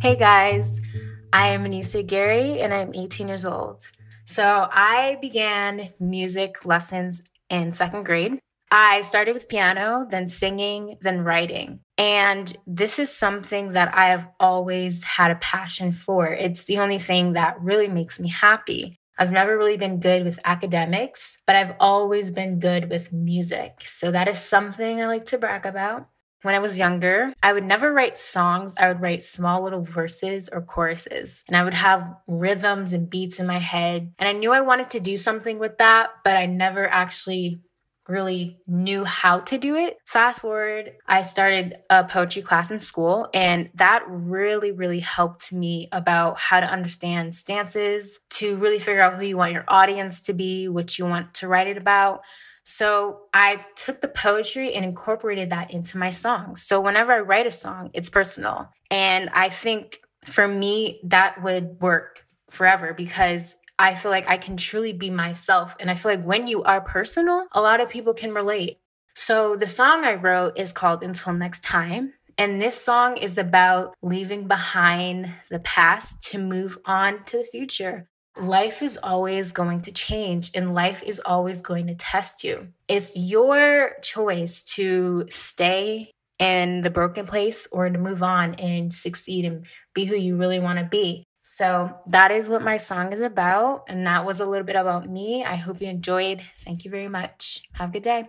guys, I am Ahnecia Gary and I'm 18 years old. So I began music lessons in second grade. I started with piano, then singing, then writing. And this is something that I have always had a passion for. It's the only thing that really makes me happy. I've never really been good with academics, but I've always been good with music. So that is something I like to brag about. When I was younger, I would never write songs. I would write small little verses or choruses, and I would have rhythms and beats in my head. And I knew I wanted to do something with that, but I never actually really knew how to do it. Fast forward, I started a poetry class in school, and that really, really helped me about how to understand stances, to really figure out who you want your audience to be, what you want to write it about. So I took the poetry and incorporated that into my songs. So whenever I write a song, it's personal. And I think for me, that would work forever because I feel like I can truly be myself. And I feel like when you are personal, a lot of people can relate. So the song I wrote is called Until Next Time. And this song is about leaving behind the past to move on to the future life is always going to change and life is always going to test you. It's your choice to stay in the broken place or to move on and succeed and be who you really want to be. So that is what my song is about. And that was a little bit about me. I hope you enjoyed. Thank you very much. Have a good day.